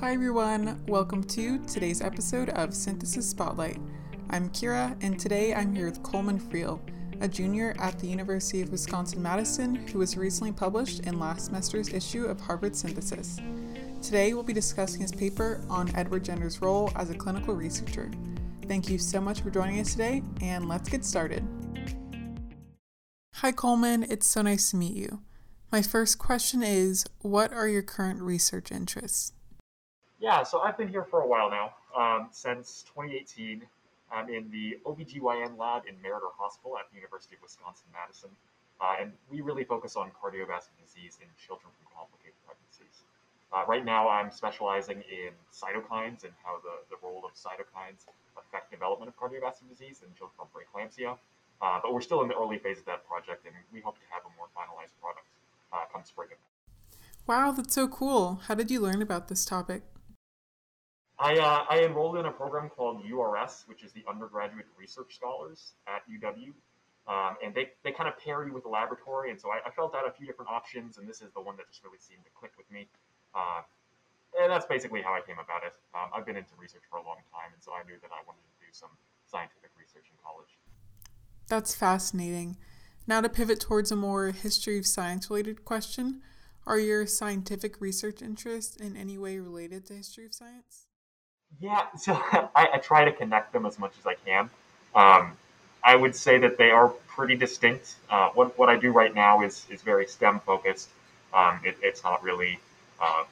Hi, everyone. Welcome to today's episode of Synthesis Spotlight. I'm Kira, and today I'm here with Coleman Friel, a junior at the University of Wisconsin Madison who was recently published in last semester's issue of Harvard Synthesis. Today, we'll be discussing his paper on Edward Jenner's role as a clinical researcher. Thank you so much for joining us today, and let's get started. Hi, Coleman. It's so nice to meet you. My first question is What are your current research interests? Yeah, so I've been here for a while now, um, since 2018. I'm in the OBGYN lab in Meriter Hospital at the University of Wisconsin Madison. Uh, and we really focus on cardiovascular disease in children from complicated pregnancies. Uh, right now, I'm specializing in cytokines and how the, the role of cytokines affect development of cardiovascular disease in children from preeclampsia. Uh, but we're still in the early phase of that project, and we hope to have a more finalized product uh, come spring. Wow, that's so cool. How did you learn about this topic? I, uh, I enrolled in a program called URS, which is the Undergraduate Research Scholars at UW. Um, and they, they kind of pair you with a laboratory. And so I, I, felt out a few different options, and this is the one that just really seemed to click with me. Uh, and that's basically how I came about it. Um, I've been into research for a long time, and so I knew that I wanted to do some scientific research in college. That's fascinating. Now, to pivot towards a more history of science related question, are your scientific research interests in any way related to history of science? Yeah, so I, I, try to connect them as much as I can. Um, I would say that they are pretty distinct. Uh, what, what I do right now is, is very STEM focused. Um, it, it's not really uh,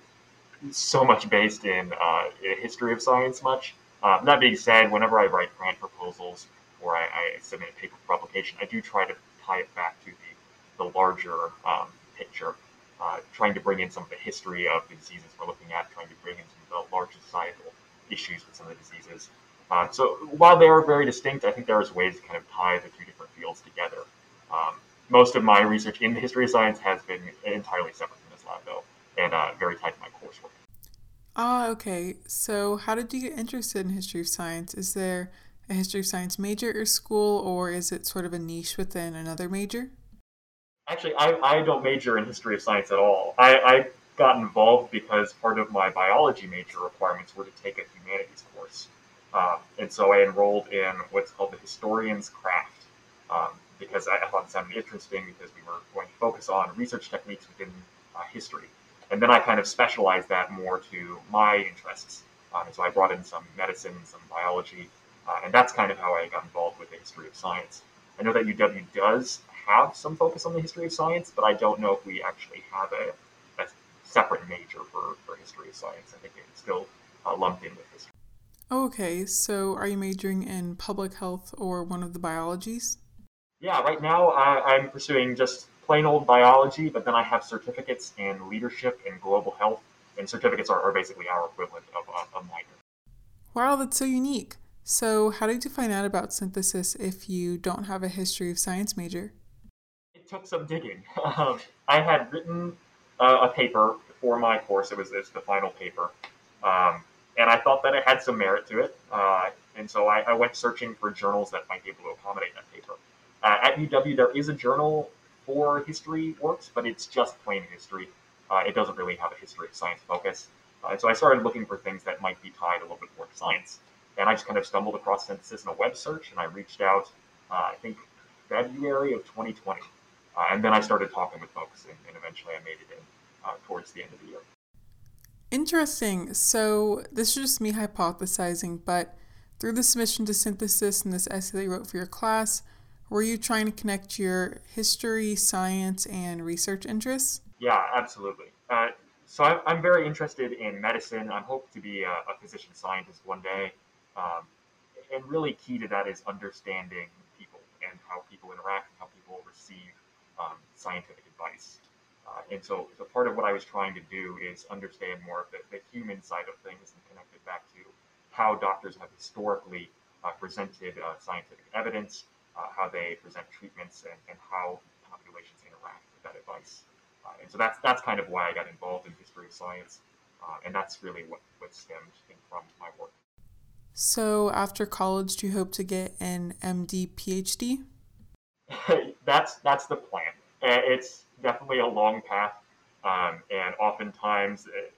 so much based in uh, history of science much. Uh, that being said, whenever I write grant proposals or I, I, submit a paper for publication, I do try to tie it back to the, the larger um, picture, uh, trying to bring in some of the history of the diseases we're looking at, trying to bring in some of the larger societal issues with some of the diseases. Uh, so while they are very distinct, I think there is ways to kind of tie the two different fields together. Um, most of my research in the history of science has been entirely separate from this lab, though, and uh, very tied to my coursework. Ah, okay. So, how did you get interested in history of science? Is there a history of science major or school, or is it sort of a niche within another major? Actually, I, I don't major in history of science at all. I, I got involved because part of my biology major requirements were to take a humanities course. Um, and so I enrolled in what's called the historian's craft um, because I, thought it sounded interesting because we were going to focus on research techniques within uh, history. And then I kind of specialized that more to my interests. Um, and so I brought in some medicine, some biology, uh, and that's kind of how I got involved with the history of science. I know that UW does have some focus on the history of science, but I don't know if we actually have a separate major for, for history of science. I think it's still uh, lumped in with history. Okay, so are you majoring in public health or one of the biologies? Yeah, right now I, I'm pursuing just plain old biology, but then I have certificates in leadership and global health, and certificates are, are basically our equivalent of a, a minor. Wow, that's so unique. So, how did you find out about synthesis if you don't have a history of science major? It took some digging. Um, I had written uh, a paper for my course. It was, it was the final paper. Um, and I thought that it had some merit to it. Uh, and so I, I, went searching for journals that might be able to accommodate that paper. Uh, at UW, there is a journal for history works, but it's just plain history. Uh, it doesn't really have a history of science focus. Uh, and so I started looking for things that might be tied a little bit more to science. And I just kind of stumbled across synthesis in a web search, and I reached out, uh, I think, February of 2020. Uh, and then I started talking with folks, and, and eventually I made it in uh, towards the end of the year. Interesting. So this is just me hypothesizing, but through the submission to synthesis and this essay that you wrote for your class, were you trying to connect your history, science, and research interests? Yeah, absolutely. Uh, so I'm, I'm very interested in medicine. I hope to be a, a physician scientist one day. Um, and really key to that is understanding people and how people interact and how people receive um, scientific advice. Uh, and so, so part of what I was trying to do is understand more of the, the human side of things and connect it back to how doctors have historically uh, presented uh, scientific evidence, uh, how they present treatments, and, and how populations interact with that advice. Uh, and so that's that's kind of why I got involved in history of science, uh, and that's really what, what stemmed from my work. So after college, do you hope to get an MD, PhD? that's that's the plan. It's definitely a long path, um, and oftentimes it,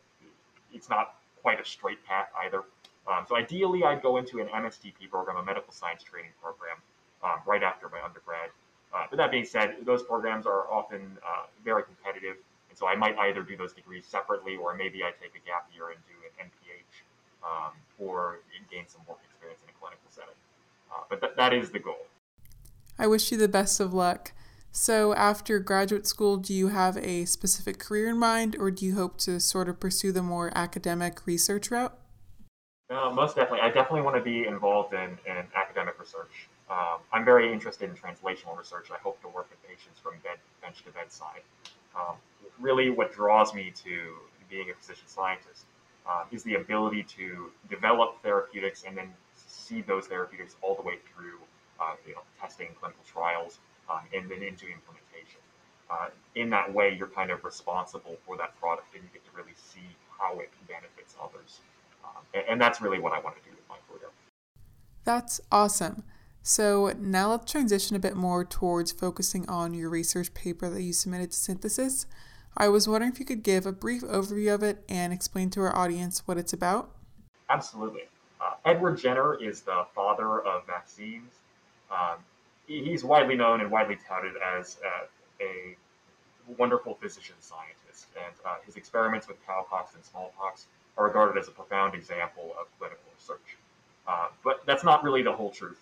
it's not quite a straight path either. Um, so ideally, I'd go into an MSTP program, a medical science training program, um, right after my undergrad. Uh, but that being said, those programs are often uh, very competitive, and so I might either do those degrees separately, or maybe I take a gap year and do an MPH, um, or gain some work experience in a clinical setting. Uh, but th- that is the goal. I wish you the best of luck. So, after graduate school, do you have a specific career in mind, or do you hope to sort of pursue the more academic research route? Uh, most definitely. I definitely want to be involved in, in academic research. Um, I'm very interested in translational research. I hope to work with patients from bed, bench to bedside. Um, really, what draws me to being a physician scientist uh, is the ability to develop therapeutics and then see those therapeutics all the way through you know, testing, clinical trials, um, and then into implementation. Uh, in that way, you're kind of responsible for that product, and you get to really see how it benefits others. And, and that's really what I want to do with my career. That's awesome. So now let's transition a bit more towards focusing on your research paper that you submitted to Synthesis. I was wondering if you could give a brief overview of it and explain to our audience what it's about. Absolutely. Uh, Edward Jenner is the father of vaccines. Um, he's widely known and widely touted as uh, a wonderful physician scientist, and uh, his experiments with cowpox and smallpox are regarded as a profound example of clinical research. Uh, but that's not really the whole truth.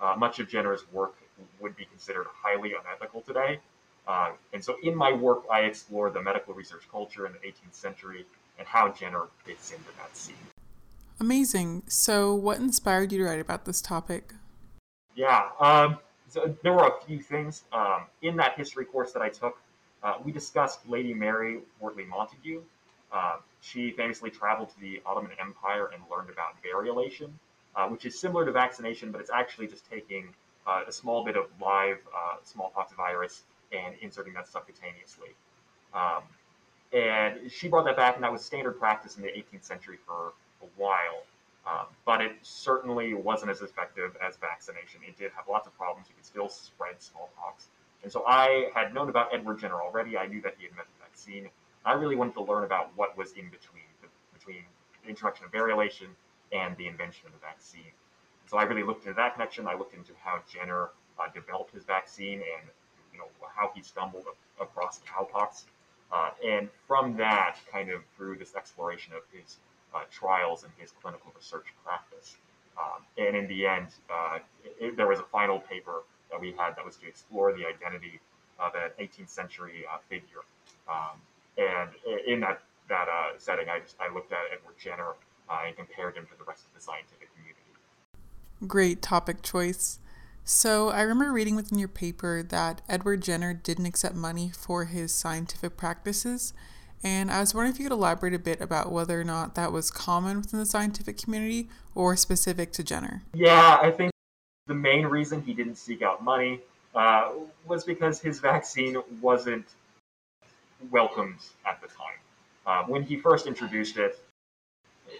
Uh, much of Jenner's work would be considered highly unethical today. Uh, and so in my work, I explore the medical research culture in the 18th century and how Jenner fits into that scene. Amazing. So, what inspired you to write about this topic? Yeah, um, so there were a few things. Um, in that history course that I took, uh, we discussed Lady Mary Wortley Montagu. Uh, she famously traveled to the Ottoman Empire and learned about variolation, uh, which is similar to vaccination, but it's actually just taking uh, a small bit of live uh, smallpox virus and inserting that subcutaneously. Um, and she brought that back, and that was standard practice in the 18th century for a while. Um, but it certainly wasn't as effective as vaccination. It did have lots of problems. You could still spread smallpox. And so I had known about Edward Jenner already. I knew that he had invented the vaccine. I really wanted to learn about what was in between, between the introduction of variolation and the invention of the vaccine. So I really looked into that connection. I looked into how Jenner uh, developed his vaccine and you know how he stumbled across cowpox. Uh, and from that, kind of through this exploration of his uh, trials in his clinical research practice. Um, and in the end, uh, it, there was a final paper that we had that was to explore the identity of an 18th century uh, figure. Um, and in that that uh, setting, I just I looked at Edward Jenner uh, and compared him to the rest of the scientific community. Great topic choice. So, I remember reading within your paper that Edward Jenner didn't accept money for his scientific practices. And I was wondering if you could elaborate a bit about whether or not that was common within the scientific community or specific to Jenner. Yeah, I think the main reason he didn't seek out money uh, was because his vaccine wasn't welcomed at the time. Uh, when he first introduced it,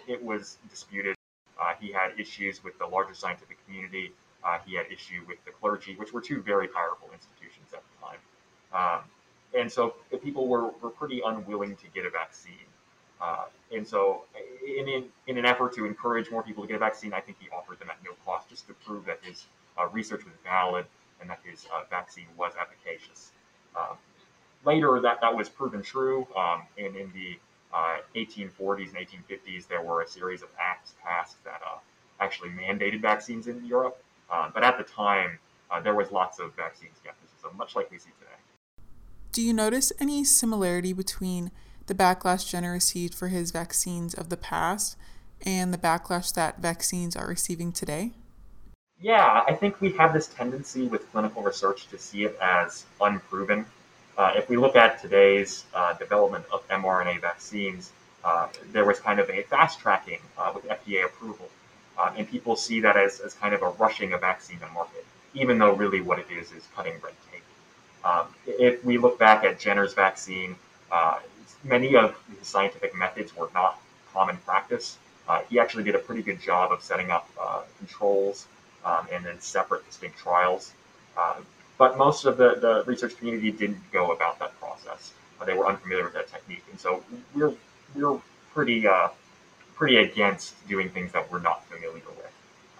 it was disputed. Uh, he had issues with the larger scientific community. Uh, he had issue with the clergy, which were two very powerful institutions at the time. Um, and so people were, were pretty unwilling to get a vaccine. Uh, and so, in, in, in, an effort to encourage more people to get a vaccine, I think he offered them at no cost just to prove that his uh, research was valid and that his uh, vaccine was efficacious. Um, later, that, that was proven true. Um, and in the 1840s uh, and 1850s, there were a series of acts passed that uh, actually mandated vaccines in Europe. Uh, but at the time, there was lots of vaccine skepticism, much like we see today. Do you notice any similarity between the backlash Jenner received for his vaccines of the past and the backlash that vaccines are receiving today? Yeah, I think we have this tendency with clinical research to see it as unproven. Uh, if we look at today's uh, development of mRNA vaccines, uh, there was kind of a fast tracking uh, with FDA approval. Um, and people see that as, as kind of a rushing a vaccine to market, even though really what it is is cutting red. Um, if we look back at Jenner's vaccine, uh, many of his scientific methods were not common practice. Uh, he actually did a pretty good job of setting up uh, controls um, and then separate distinct trials. Uh, but most of the, the research community didn't go about that process. Uh, they were unfamiliar with that technique. And so we're, we're pretty uh, pretty against doing things that we're not familiar with.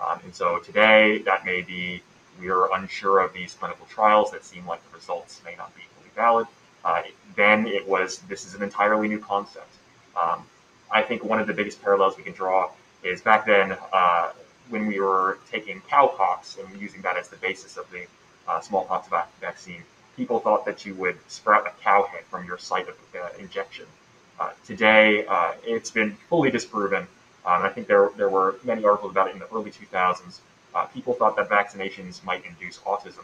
Um, and so today, that may be we're unsure of these clinical trials that seem like the results may not be fully valid. Uh, then it was this is an entirely new concept. Um, I think one of the biggest parallels we can draw is back then uh, when we were taking cowpox and using that as the basis of the uh, smallpox vaccine. People thought that you would sprout a cow head from your site of uh, injection. Uh, today, uh, it's been fully disproven. Um, I think there there were many articles about it in the early 2000s. Uh, people thought that vaccinations might induce autism,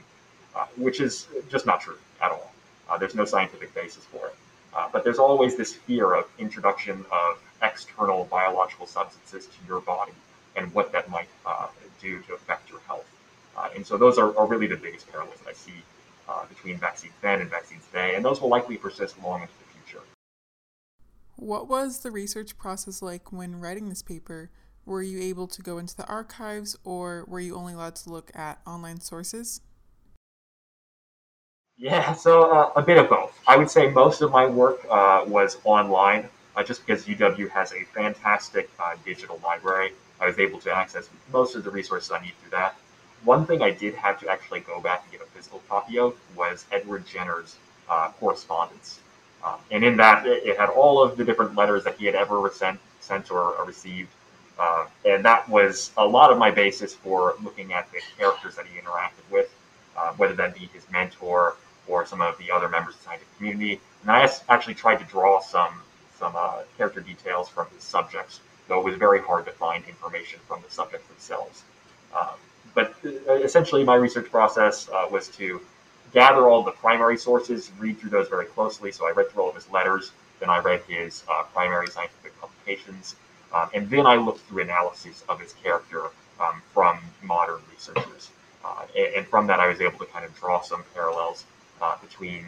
uh, which is just not true at all. Uh, there's no scientific basis for it. Uh, but there's always this fear of introduction of external biological substances to your body and what that might do to affect your health. and so those are, are, really the biggest parallels that I see between vaccines then and vaccines today, and those will likely persist long into the future. what was the research process like when writing this paper? Were you able to go into the archives or were you only allowed to look at online sources? Yeah, so uh, a bit of both. I would say most of my work uh, was online, uh, just because UW has a fantastic uh, digital library. I was able to access most of the resources I need through that. One thing I did have to actually go back and get a physical copy of was Edward Jenner's uh, correspondence. Um, and in that, it, it, had all of the different letters that he had ever sent, sent or, or received. Uh, and that was a lot of my basis for looking at the characters that he interacted with, uh, whether that be his mentor or some of the other members of the scientific community. And I actually tried to draw some some uh, character details from his subjects, though it was very hard to find information from the subjects themselves. Um, but uh, essentially, my research process uh, was to gather all the primary sources, read through those very closely. So I read through all of his letters, then I read his uh, primary scientific publications, um, and then I looked through analyses of his character um, from modern researchers. Uh, and, and, from that, I was able to kind of draw some parallels uh, between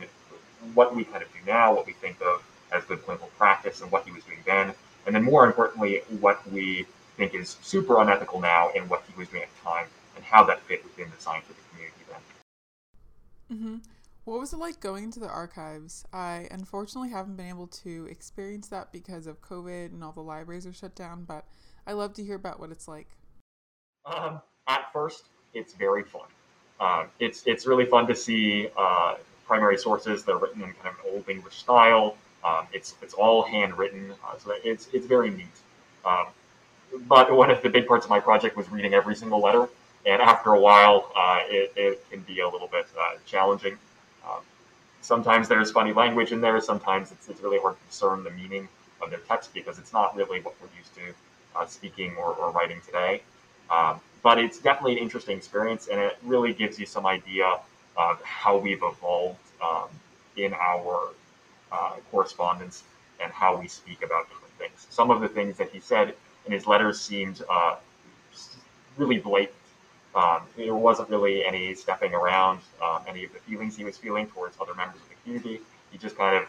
what we kind of do now, what we think of as good clinical practice, and what he was doing then. And then, more importantly, what we think is super unethical now and what he was doing at the time, and how that fit within the scientific Mm-hmm. What was it like going to the archives? I unfortunately haven't been able to experience that because of COVID and all the libraries are shut down, but I love to hear about what it's like. Um, at first, it's very fun. Uh, it's it's really fun to see uh, primary sources that are written in kind of an old English style. Um, it's it's all handwritten, uh, so it's it's very neat. Um, but one of the big parts of my project was reading every single letter and after a while, uh, it, it, can be a little bit uh, challenging. Um, sometimes there's funny language in there. Sometimes it's, it's really hard to discern the meaning of their text because it's not really what we're used to uh, speaking or, or, writing today. Um, but it's definitely an interesting experience, and it really gives you some idea of how we've evolved um, in our uh, correspondence and how we speak about different things. Some of the things that he said in his letters seemed uh, really blatant um, there wasn't really any stepping around um, any of the feelings he was feeling towards other members of the community. He just kind of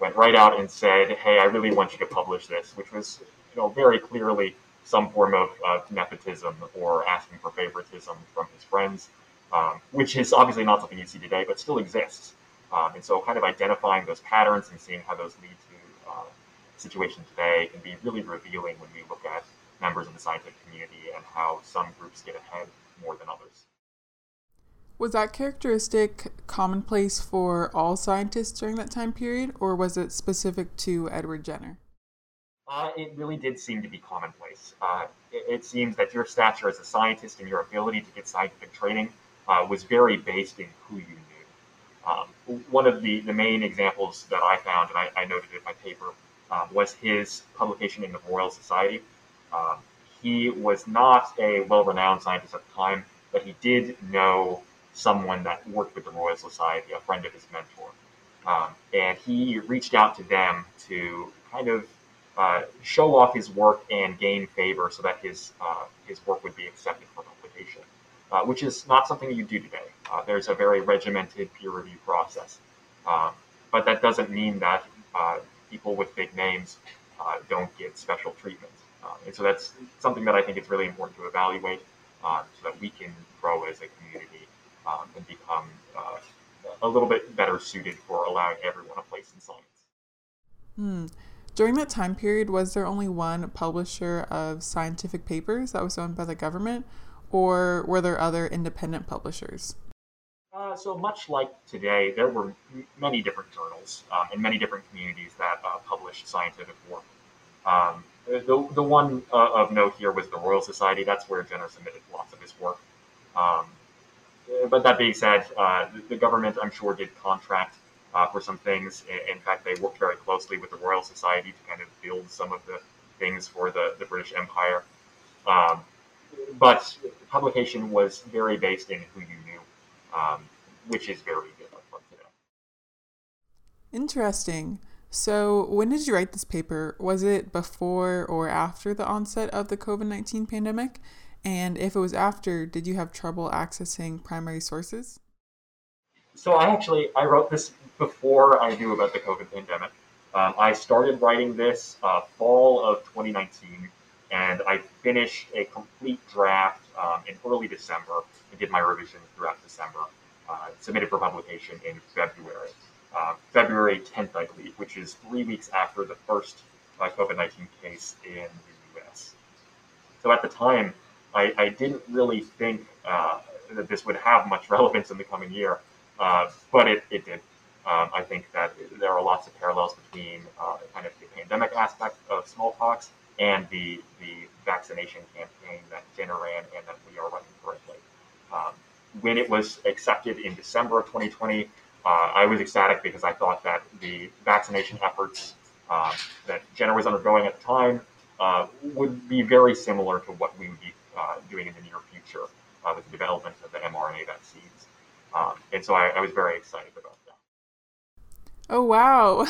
went right out and said, "Hey, I really want you to publish this," which was, you know, very clearly some form of uh, nepotism or asking for favoritism from his friends, um, which is obviously not something you see today, but still exists. Um, and so, kind of identifying those patterns and seeing how those lead to uh, situations today can be really revealing when we look at members of the scientific community and how some groups get ahead more than others. Was that characteristic commonplace for all scientists during that time period, or was it specific to Edward Jenner? Uh, it really did seem to be commonplace. Uh, it, it, seems that your stature as a scientist and your ability to get scientific training uh, was very based in who you knew. Um, one of the, the main examples that I found, and I, I noted in my paper, uh, was his publication in the Royal Society. Um, he was not a well-renowned scientist at the time, but he did know someone that worked with the Royal Society, a friend of his mentor. Um, and he reached out to them to kind of uh, show off his work and gain favor so that his, uh, his work would be accepted for publication, uh, which is not something you do today. Uh, there's a very regimented peer review process. Um, but that doesn't mean that uh, people with big names uh, don't get special treatment. Um, and so that's something that I think is really important to evaluate uh, so that we can grow as a community um, and become uh, a little bit better suited for allowing everyone a place in science. Hmm. During that time period, was there only one publisher of scientific papers that was owned by the government, or were there other independent publishers? Uh, so much like today, there were m- many different journals um, and many different communities that uh, published scientific work. Um, the, the one uh, of note here was the Royal Society. That's where Jenner submitted lots of his work. Um, but that being said, uh, the, the, government, I'm sure, did contract uh, for some things. In fact, they worked very closely with the Royal Society to kind of build some of the things for the, the British Empire. Um, but publication was very based in who you knew, um, which is very different from today. Interesting. So, when did you write this paper? Was it before or after the onset of the COVID 19 pandemic? And if it was after, did you have trouble accessing primary sources? So I actually I wrote this before I knew about the COVID pandemic. Um, I started writing this uh, fall of 2019, and I finished a complete draft um, in early December and did my revision throughout December. Uh, submitted for publication in February, uh, February 10th, I believe, which is three weeks after the first uh, COVID 19 case in the US. So at the time, I, I didn't really think uh, that this would have much relevance in the coming year, uh, but it, it did. Um, I think that there are lots of parallels between uh, kind of the pandemic aspect of smallpox and the the vaccination campaign that Jenner ran and that we are running currently. Um, when it was accepted in December of 2020, uh, I was ecstatic because I thought that the vaccination efforts uh, that Jenner was undergoing at the time uh, would be very similar to what we would be uh, doing in the near future uh, with the development of the mRNA vaccines. Um, and so I, I was very excited about that. Oh, wow.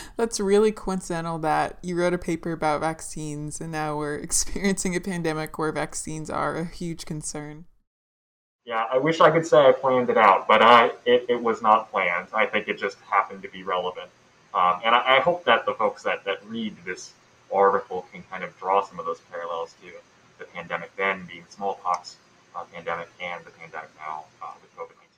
That's really coincidental that you wrote a paper about vaccines and now we're experiencing a pandemic where vaccines are a huge concern. Yeah, I wish I could say I planned it out, but I, it, it was not planned. I think it just happened to be relevant. Um, and I, I, hope that the folks that, that read this article can kind of draw some of those parallels to the pandemic then being smallpox uh, pandemic and the pandemic now uh, with COVID 19.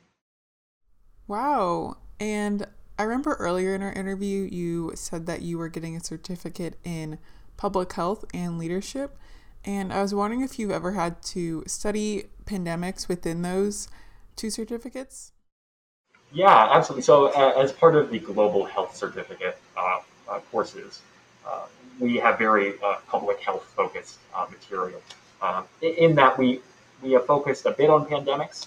Wow. And I remember earlier in our interview, you said that you were getting a certificate in public health and leadership. And I was wondering if you've ever had to study pandemics within those two certificates? Yeah, absolutely. So, uh, as part of the global health certificate uh, uh, courses, uh, we have very uh, public health focused uh, material. in that we we have focused a bit on pandemics,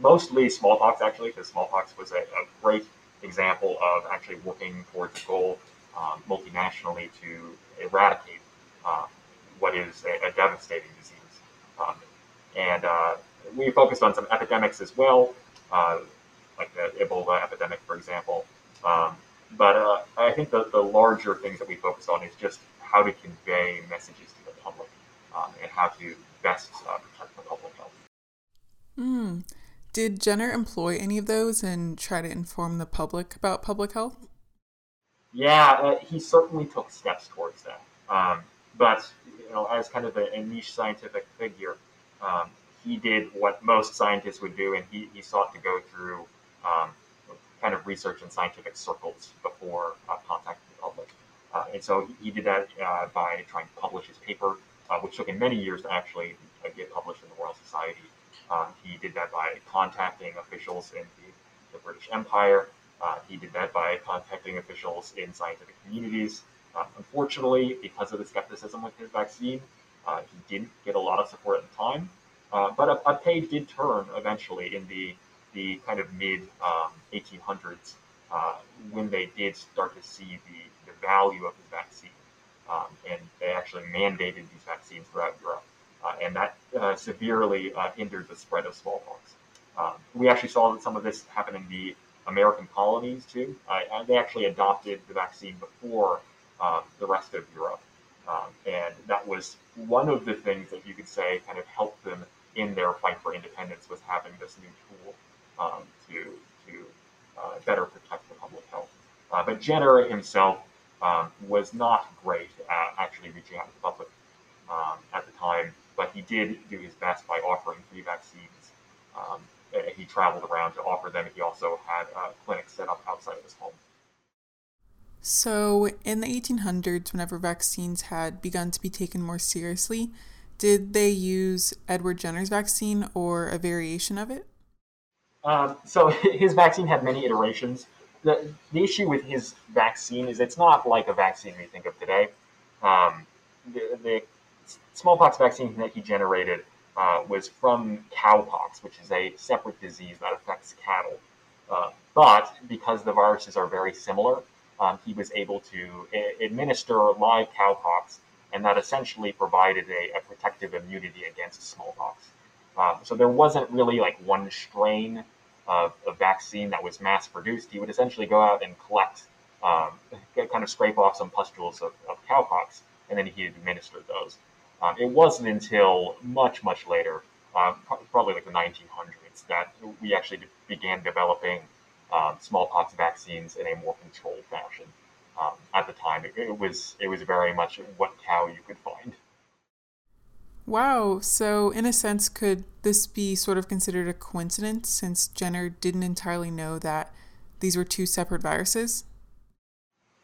mostly smallpox actually, because smallpox was a, a, great example of actually working towards a goal um, multinationally to eradicate what is a, a devastating disease. Um, and uh, we focused on some epidemics as well, uh, like the Ebola epidemic, for example. Um, but uh, I think the, the larger things that we focused on is just how to convey messages to the public um, and how to best uh, protect the public health. Mm. Did Jenner employ any of those and try to inform the public about public health? Yeah, uh, he certainly took steps towards that. Um, but you know, as kind of a, a niche scientific figure, um, he did what most scientists would do, and he, he sought to go through um, kind of research in scientific circles before uh, contacting the public. Uh, and so he did that uh, by trying to publish his paper, uh, which took him many years to actually uh, get published in the Royal Society. Um, he did that by contacting officials in the, the British Empire. Uh, he did that by contacting officials in scientific communities. unfortunately, because of the skepticism with his vaccine, he didn't get a lot of support at the time. but a, a page did turn eventually in the the kind of mid um, 1800s uh, when they did start to see the, the value of the vaccine. Um, and they actually mandated these vaccines throughout Europe. Uh, and that uh, severely uh, hindered the spread of smallpox. Um, we actually saw that some of this happen in the American colonies too. they actually adopted the vaccine before um, the rest of Europe. Um, and that was one of the things that you could say kind of helped them in their fight for independence was having this new tool um, to to uh, better protect the public health. Uh, but Jenner himself um, was not great at actually reaching out to the public um, at the time, but he did do his best by offering free vaccines. Um, he traveled around to offer them. He also had uh, clinics set up outside of his home. So, in the 1800s, whenever vaccines had begun to be taken more seriously, did they use Edward Jenner's vaccine or a variation of it? Um, so, his vaccine had many iterations. The, the issue with his vaccine is it's not like a vaccine we think of today. Um, the, the, smallpox vaccine that he generated uh, was from cowpox, which is a separate disease that affects cattle. Uh, but because the viruses are very similar, um, he was able to a- administer live cowpox, and that essentially provided a, a protective immunity against smallpox. Um, so there wasn't really like one strain of a vaccine that was mass produced. He would essentially go out and collect, um, kind of scrape off some pustules of, of cowpox, and then he administered those. Um, it wasn't until much, much later, uh, probably like the 1900s, that we actually began developing um, smallpox vaccines in a more controlled fashion. Um, at the time, it, it, was it was very much what cow you could find. Wow. So, in a sense, could this be sort of considered a coincidence since Jenner didn't entirely know that these were two separate viruses?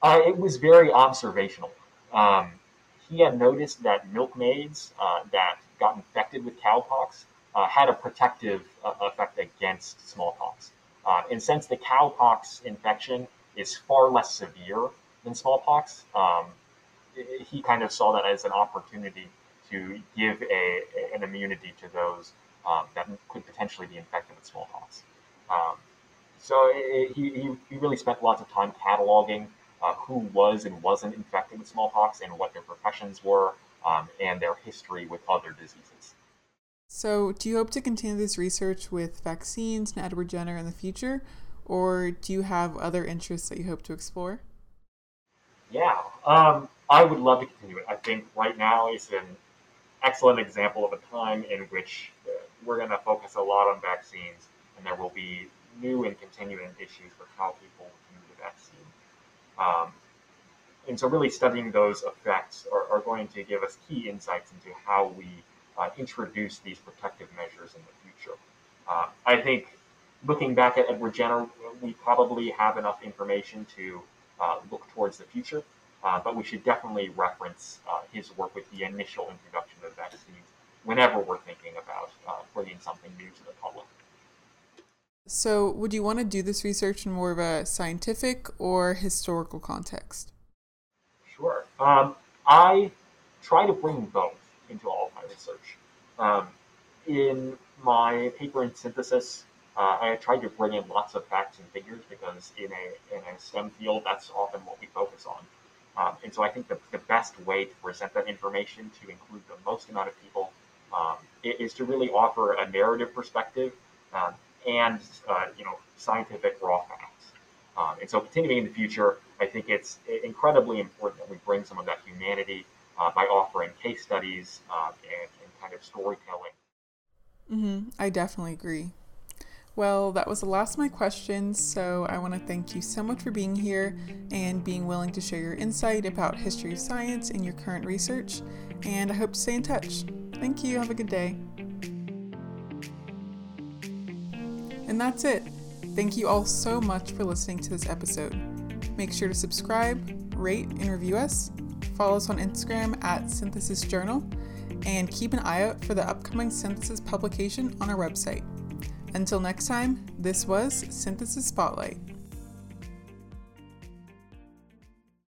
Uh, it was very observational. Um, he had noticed that milkmaids uh, that got infected with cowpox uh, had a protective uh, effect against smallpox. Uh, and since the cowpox infection is far less severe than smallpox, um, he kind of saw that as an opportunity to give a, an immunity to those um, that could potentially be infected with smallpox. Um, so it, he, he really spent lots of time cataloging uh, who was and wasn't infected with smallpox and what their professions were um, and their history with other diseases. So, do you hope to continue this research with vaccines and Edward Jenner in the future, or do you have other interests that you hope to explore? Yeah, um, I would love to continue it. I think right now is an excellent example of a time in which uh, we're going to focus a lot on vaccines, and there will be new and continuing issues for how people view the vaccine. Um, and so, really studying those effects are, are going to give us key insights into how we uh, introduce these protective measures in the future. Uh, I think looking back at Edward Jenner, we probably have enough information to uh, look towards the future, uh, but we should definitely reference uh, his work with the initial introduction of vaccines whenever we're thinking about uh, bringing something new to the public. So, would you want to do this research in more of a scientific or historical context? Sure. Um, I try to bring both into all research. Um, in my paper in synthesis, uh, I tried to bring in lots of facts and figures because in a, in a STEM field, that's often what we focus on. Um, and so I think the, the best way to present that information to include the most amount of people um, is to really offer a narrative perspective um, and uh, you know scientific raw facts. Um, and so continuing in the future, I think it's incredibly important that we bring some of that humanity by offering case studies uh, and, and, kind of storytelling. Mm-hmm. I definitely agree. Well, that was the last of my questions, so I want to thank you so much for being here and being willing to share your insight about history of science and your current research, and I hope to stay in touch. Thank you. Have a good day. And that's it. Thank you all so much for listening to this episode. Make sure to subscribe, rate, and review us follow us on Instagram at Synthesis Journal, and keep an eye out for the upcoming Synthesis publication on our website. Until next time, this was Synthesis Spotlight.